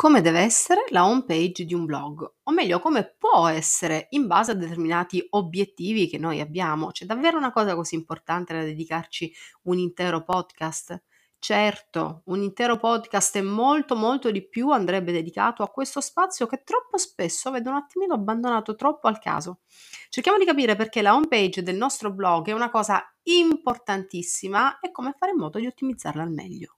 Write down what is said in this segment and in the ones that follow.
Come deve essere la home page di un blog, o meglio come può essere in base a determinati obiettivi che noi abbiamo. C'è davvero una cosa così importante da dedicarci un intero podcast? Certo, un intero podcast e molto molto di più andrebbe dedicato a questo spazio che troppo spesso vedo un attimino abbandonato troppo al caso. Cerchiamo di capire perché la home page del nostro blog è una cosa importantissima e come fare in modo di ottimizzarla al meglio.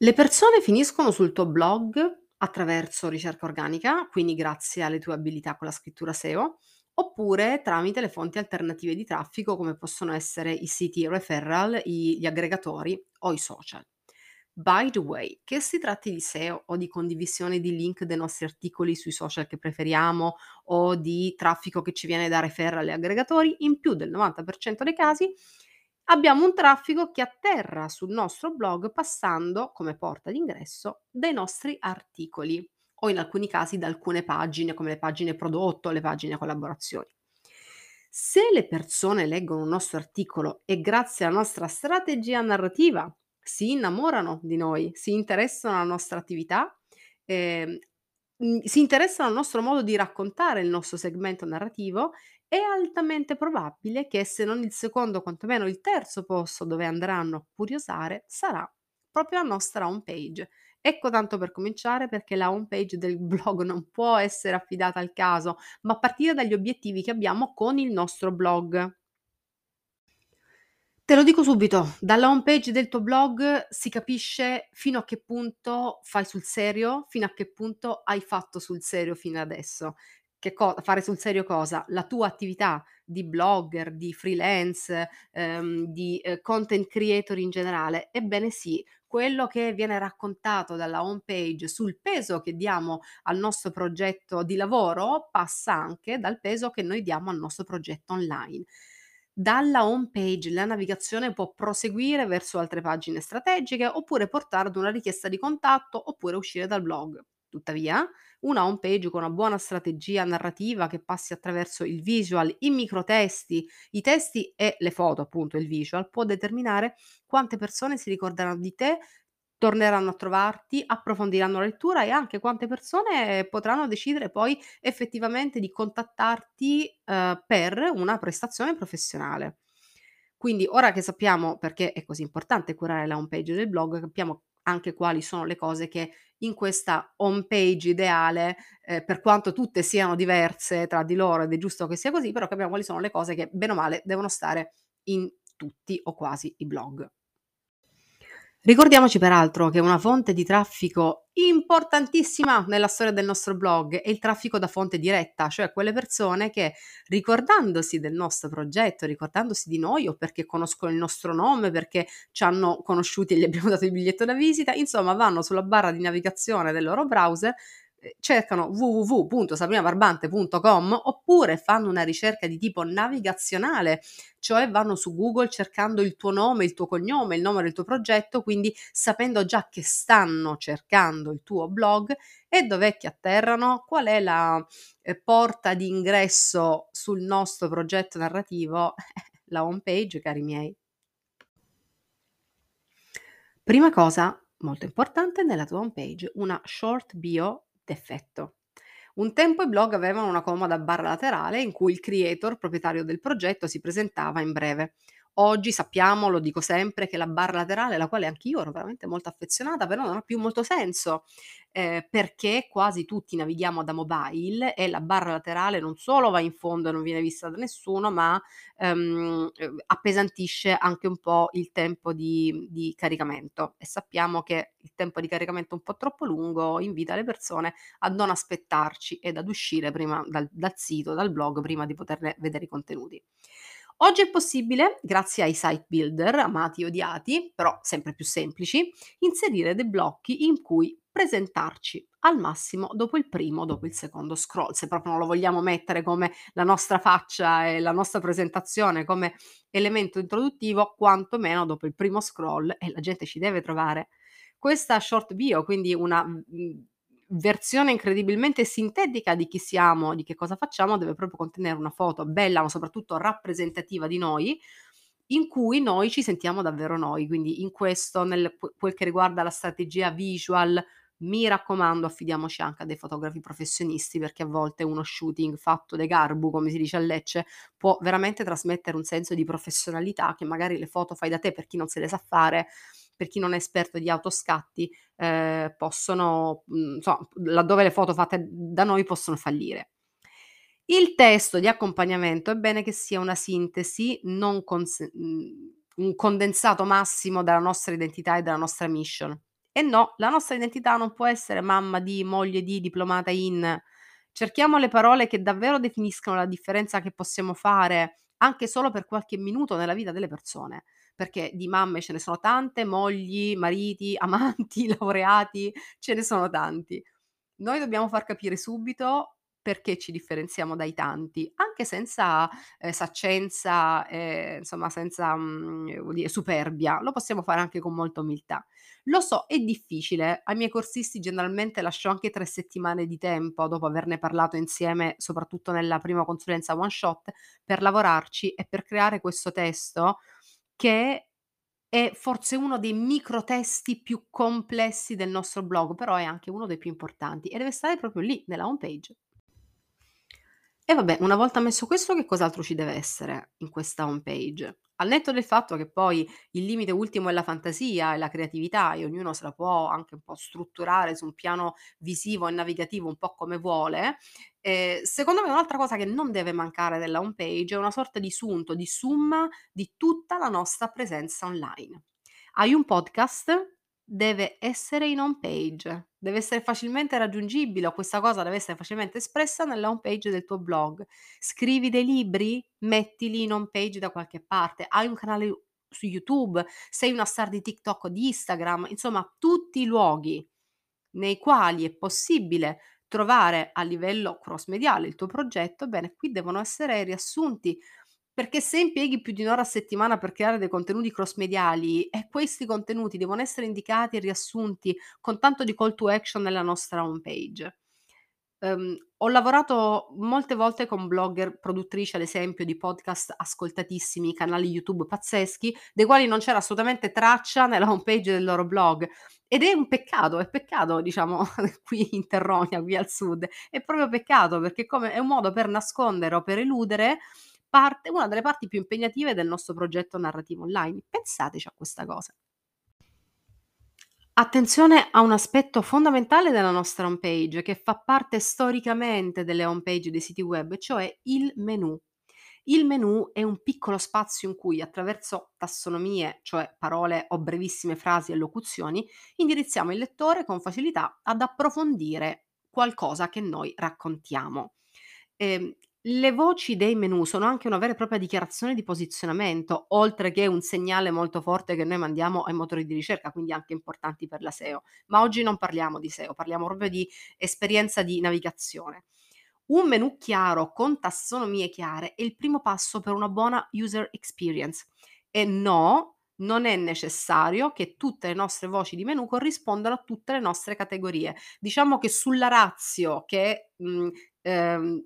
Le persone finiscono sul tuo blog attraverso ricerca organica, quindi grazie alle tue abilità con la scrittura SEO, oppure tramite le fonti alternative di traffico come possono essere i siti referral, gli aggregatori o i social. By the way, che si tratti di SEO o di condivisione di link dei nostri articoli sui social che preferiamo o di traffico che ci viene da referral e aggregatori, in più del 90% dei casi abbiamo un traffico che atterra sul nostro blog passando come porta d'ingresso dai nostri articoli o in alcuni casi da alcune pagine come le pagine prodotto, le pagine collaborazioni. Se le persone leggono un nostro articolo e grazie alla nostra strategia narrativa si innamorano di noi, si interessano alla nostra attività, eh, si interessano al nostro modo di raccontare il nostro segmento narrativo è altamente probabile che se non il secondo, quantomeno il terzo posto dove andranno a curiosare sarà proprio la nostra home page. Ecco tanto per cominciare perché la home page del blog non può essere affidata al caso, ma partire dagli obiettivi che abbiamo con il nostro blog. Te lo dico subito, dalla home page del tuo blog si capisce fino a che punto fai sul serio, fino a che punto hai fatto sul serio fino adesso. Che co fare sul serio cosa? La tua attività di blogger, di freelance, ehm, di, ehm, content creator in generale. Ebbene sì, quello che viene raccontato dalla home page sul peso che diamo al nostro progetto di lavoro, passa anche dal peso che noi diamo al nostro progetto online. Dalla home page la navigazione può proseguire verso altre pagine strategiche oppure portare ad una richiesta di contatto oppure uscire dal blog. Tuttavia, una home page con una buona strategia narrativa che passi attraverso il visual, i microtesti, i testi e le foto, appunto il visual, può determinare quante persone si ricorderanno di te, torneranno a trovarti, approfondiranno la lettura e anche quante persone potranno decidere poi effettivamente di contattarti, ehm, per una prestazione professionale. Quindi ora che sappiamo perché è così importante curare la home page del blog, capiamo anche quali sono le cose che in questa home page ideale, ehm, per quanto tutte siano diverse tra di loro ed è giusto che sia così, però capiamo quali sono le cose che bene o male devono stare in tutti o quasi i blog. Ricordiamoci peraltro che una fonte di traffico importantissima nella storia del nostro blog è il traffico da fonte diretta, cioè quelle persone che ricordandosi del nostro progetto, ricordandosi di noi o perché conoscono il nostro nome, perché ci hanno conosciuti e gli abbiamo dato il biglietto da visita, insomma vanno sulla barra di navigazione del loro browser cercano www.sabrinabarbante.com oppure fanno una ricerca di tipo navigazionale, cioè vanno su Google cercando il tuo nome, il tuo cognome, il nome del tuo progetto, quindi sapendo già che stanno cercando il tuo blog e dov'è che atterrano, qual è la eh, porta di ingresso sul nostro progetto narrativo, la home page, cari miei. Prima cosa, molto importante nella tua home page, una short bio d'effetto. Un tempo i blog avevano una comoda barra laterale in cui il creator, proprietario del progetto, si presentava in breve. Oggi sappiamo, lo dico sempre, che la barra laterale, alla quale anch'io ero veramente molto affezionata, però non ha più molto senso, ehm, perché quasi tutti navighiamo da mobile e la barra laterale non solo va in fondo e non viene vista da nessuno, ma, ehm, uhm, appesantisce anche un po' il tempo di di caricamento e sappiamo che il tempo di caricamento un po' troppo lungo invita le persone a non aspettarci ed ad uscire prima dal dal sito, dal blog, prima di poterne vedere i contenuti. Oggi è possibile, grazie ai site builder, amati e odiati, però sempre più semplici, inserire dei blocchi in cui presentarci al massimo dopo il primo, dopo il secondo scroll. Se proprio non lo vogliamo mettere come la nostra faccia e la nostra presentazione come elemento introduttivo, quantomeno dopo il primo scroll e la gente ci deve trovare. Questa short bio, quindi una mhmm, versione incredibilmente sintetica di chi siamo, di che cosa facciamo, deve proprio contenere una foto bella, ma soprattutto rappresentativa di noi, in cui noi ci sentiamo davvero noi. Quindi in questo, nel quel che riguarda la strategia visual, mi raccomando affidiamoci anche a dei fotografi professionisti, perché a volte uno shooting fatto de garbo, come si dice a Lecce, può veramente trasmettere un senso di professionalità che magari le foto fai da te per chi non se le sa fare, per chi non è esperto di autoscatti, ehm, possono, insomma, laddove le foto fatte da noi possono fallire. Il testo di accompagnamento è bene che sia una sintesi, non cons mhmm, un condensato massimo della nostra identità e della nostra mission. E no, la nostra identità non può essere mamma di, moglie di, diplomata in. Cerchiamo le parole che davvero definiscano la differenza che possiamo fare, anche solo per qualche minuto nella vita delle persone perché di mamme ce ne sono tante, mogli, mariti, amanti, laureati, ce ne sono tanti. Noi dobbiamo far capire subito perché ci differenziamo dai tanti, anche senza, ehm, saccenza, ehm, insomma senza, mhmm, vuol dire superbia, lo possiamo fare anche con molta umiltà. Lo so, è difficile. Ai miei corsisti generalmente lascio anche 3 settimane di tempo, dopo averne parlato insieme, soprattutto nella prima consulenza one shot, per lavorarci e per creare questo testo che è forse uno dei microtesti più complessi del nostro blog, però è anche uno dei più importanti e deve stare proprio lì, nella home page. E vabbè, una volta messo questo, che cos'altro ci deve essere in questa home page? Al netto del fatto che poi il limite ultimo è la fantasia e la creatività e ognuno se la può anche un po' strutturare su un piano visivo e navigativo un po' come vuole, ehm, secondo me un'altra cosa che non deve mancare nella home page è una sorta di sunto, di summa di tutta la nostra presenza online. Hai un podcast? Deve essere in home page, deve essere facilmente raggiungibile o questa cosa deve essere facilmente espressa nella home page del tuo blog. Scrivi dei libri? Mettili in home page da qualche parte. Hai un canale su YouTube? Sei una star di TikTok o di Instagram? Insomma, tutti i luoghi nei quali è possibile trovare a livello cross mediale il tuo progetto, bene, qui devono essere riassunti perché se impieghi più di 1 ora a settimana per creare dei contenuti cross mediali e questi contenuti devono essere indicati e riassunti con tanto di call to action nella nostra home page. Ehm, ho lavorato molte volte con blogger, produttrici ad esempio di podcast ascoltatissimi, canali YouTube pazzeschi, dei quali non c'era assolutamente traccia nella home page del loro blog ed è un peccato, è peccato diciamo qui in Terronia, qui al sud, è proprio peccato perché come è un modo per nascondere o per eludere parte una delle parti più impegnative del nostro progetto narrativo online. Pensateci a questa cosa. Attenzione a un aspetto fondamentale della nostra home page, che fa parte storicamente delle home page dei siti web, cioè il menu. Il menu è un piccolo spazio in cui attraverso tassonomie, cioè parole o brevissime frasi e locuzioni, indirizziamo il lettore con facilità ad approfondire qualcosa che noi raccontiamo. Ehm, le voci dei menu sono anche una vera e propria dichiarazione di posizionamento, oltre che un segnale molto forte che noi mandiamo ai motori di ricerca, quindi anche importanti per la SEO. Ma oggi non parliamo di SEO, parliamo proprio di esperienza di navigazione. Un menu chiaro con tassonomie chiare è il primo passo per una buona user experience. E no, non è necessario che tutte le nostre voci di menu corrispondano a tutte le nostre categorie. Diciamo che sulla ratio che mh, ehm,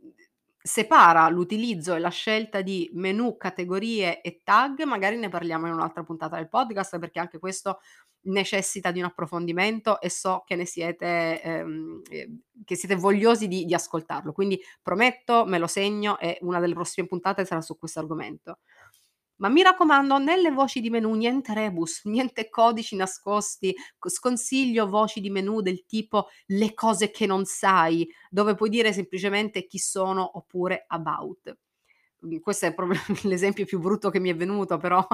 separa l'utilizzo e la scelta di menu, categorie e tag, magari ne parliamo in un'altra puntata del podcast perché anche questo necessita di un approfondimento e so che ne siete, ehm, ehm, che siete vogliosi di, di ascoltarlo. Quindi prometto, me lo segno e una delle prossime puntate sarà su questo argomento. Ma mi raccomando, nelle voci di menu niente rebus, niente codici nascosti, sconsiglio voci di menu del tipo "le cose che non sai", dove puoi dire semplicemente "chi sono" oppure "about". Mhmm, questo è proprio l'esempio più brutto che mi è venuto, però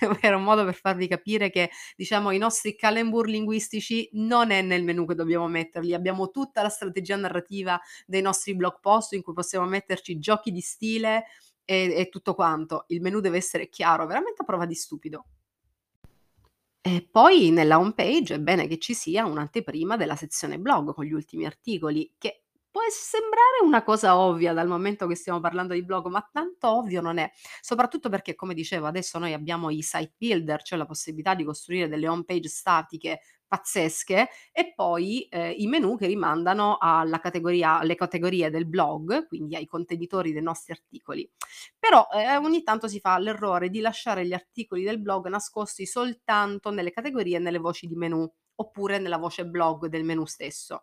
era un modo per farvi capire che, diciamo, i nostri calembour linguistici non è nel menu che dobbiamo metterli. Abbiamo tutta la strategia narrativa dei nostri blog post in cui possiamo metterci giochi di stile e e tutto quanto. Il menu deve essere chiaro, veramente a prova di stupido. E poi nella home page è bene che ci sia un'anteprima della sezione blog con gli ultimi articoli, che può sembrare una cosa ovvia dal momento che stiamo parlando di blog, ma tanto ovvio non è. Soprattutto perché, come dicevo, adesso noi abbiamo i site builder, cioè la possibilità di costruire delle home page statiche pazzesche e poi, ehm, i menu che rimandano categoria alle categorie del blog, quindi ai contenitori dei nostri articoli. Però, ehm, ogni tanto si fa l'errore di lasciare gli articoli del blog nascosti soltanto nelle categorie e nelle voci di menu, oppure nella voce blog del menu stesso.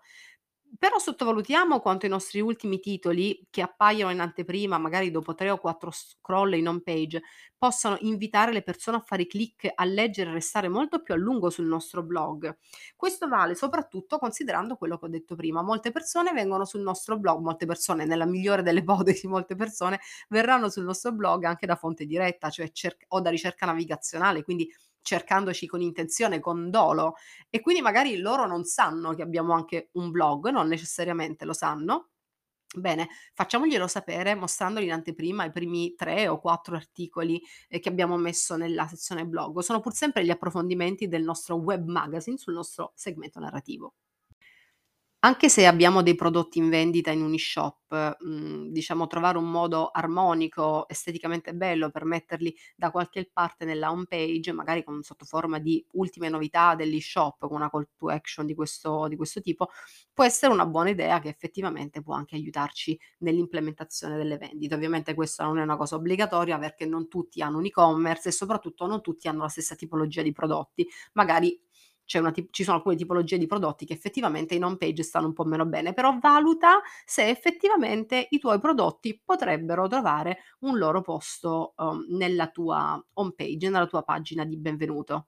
Però sottovalutiamo quanto i nostri ultimi titoli, che appaiono in anteprima, magari dopo 3 o 4 scroll in home page, possano invitare le persone a fare click, a leggere e restare molto più a lungo sul nostro blog. Questo vale soprattutto considerando quello che ho detto prima. Molte persone vengono sul nostro blog, molte persone, nella migliore delle ipotesi, molte persone verranno sul nostro blog anche da fonte diretta, cioè cer- o da ricerca navigazionale, quindi cercandoci con intenzione, con dolo e quindi magari loro non sanno che abbiamo anche un blog, non necessariamente lo sanno. Bene, facciamoglielo sapere mostrandoli in anteprima i primi 3 o 4 articoli, ehm, che abbiamo messo nella sezione blog. Sono pur sempre gli approfondimenti del nostro web magazine sul nostro segmento narrativo. Anche se abbiamo dei prodotti in vendita in un e-shop, mhmm, diciamo trovare un modo armonico, esteticamente bello per metterli da qualche parte nella home page, magari con sotto forma di ultime novità dell'e-shop, con una call to action di questo di questo tipo, può essere una buona idea che effettivamente può anche aiutarci nell'implementazione delle vendite. Ovviamente questa non è una cosa obbligatoria perché non tutti hanno un e-commerce e soprattutto non tutti hanno la stessa tipologia di prodotti. Magari tip ci sono alcune tipologie di prodotti che effettivamente in home page stanno un po' meno bene, però valuta se effettivamente i tuoi prodotti potrebbero trovare un loro posto, uhm, nella tua home page, nella tua pagina di benvenuto.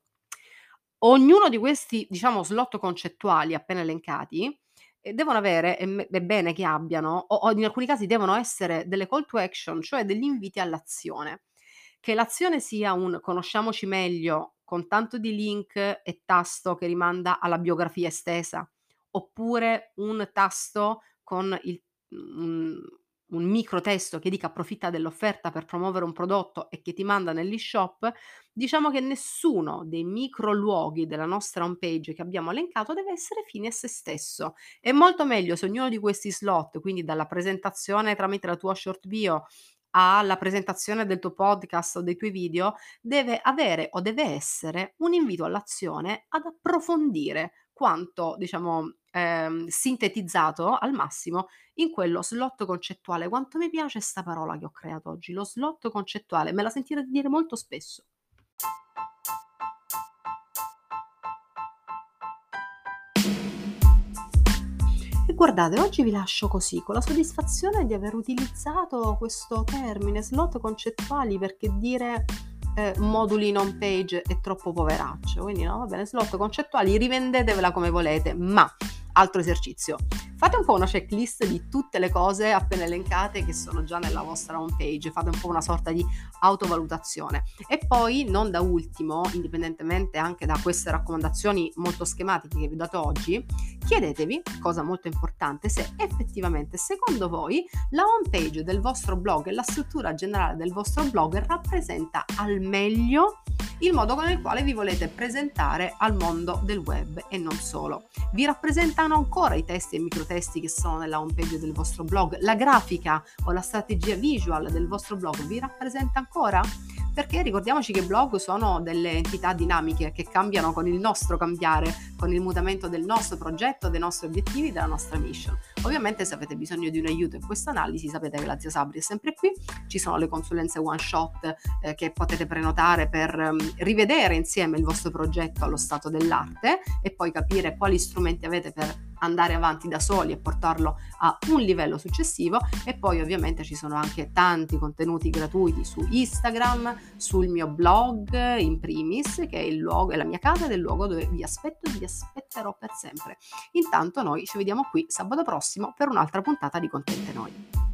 Ognuno di questi, diciamo, slot concettuali appena elencati, ehm, devono avere, è bene che abbiano, o in alcuni casi devono essere delle call to action, cioè degli inviti all'azione. Che l'azione sia un conosciamoci meglio con tanto di link e tasto che rimanda alla biografia estesa, oppure un tasto con il un micro testo che dica approfitta dell'offerta per promuovere un prodotto e che ti manda nell'e-shop, diciamo che nessuno dei micro luoghi della nostra home page che abbiamo elencato deve essere fine a se stesso. È molto meglio se ognuno di questi slot, quindi dalla presentazione tramite la tua short bio alla presentazione del tuo podcast o dei tuoi video, deve avere o deve essere un invito all'azione ad approfondire quanto, diciamo, ehm, sintetizzato al massimo in quello slot concettuale. Quanto mi piace 'sta parola che ho creato oggi, lo slot concettuale, me la sentirete dire molto spesso. Guardate, oggi vi lascio così, con la soddisfazione di aver utilizzato questo termine, slot concettuali, perché dire eh, moduli home page è troppo poveraccio. Quindi no, va bene, slot concettuali, rivendetevela come volete, ma altro esercizio. Fate un po' una checklist di tutte le cose appena elencate che sono già nella vostra home page, fate un po' una sorta di autovalutazione e poi non da ultimo, indipendentemente anche da queste raccomandazioni molto schematiche che vi ho dato oggi, chiedetevi, cosa molto importante, se effettivamente secondo voi la home page del vostro blog e la struttura generale del vostro blog rappresenta al meglio il modo con il quale vi volete presentare al mondo del web e non solo. Vi rappresentano ancora i testi e microtesti che sono nella home page del vostro blog? La grafica o la strategia visual del vostro blog vi rappresenta ancora? perché ricordiamoci che i blog sono delle entità dinamiche che cambiano con il nostro cambiare, con il mutamento del nostro progetto, dei nostri obiettivi, della nostra mission. Ovviamente se avete bisogno di un aiuto in questa analisi sapete che la zia Sabri è sempre qui, ci sono le consulenze one shot eh, che potete prenotare per um, rivedere insieme il vostro progetto allo stato dell'arte e poi capire quali strumenti avete per andare avanti da soli e portarlo a un livello successivo e poi ovviamente ci sono anche tanti contenuti gratuiti su Instagram, sul mio blog in primis che è il luogo, è la mia casa ed è il luogo dove vi aspetto e vi aspetterò per sempre. Intanto noi ci vediamo qui sabato prossimo per un'altra puntata di Contente Noi.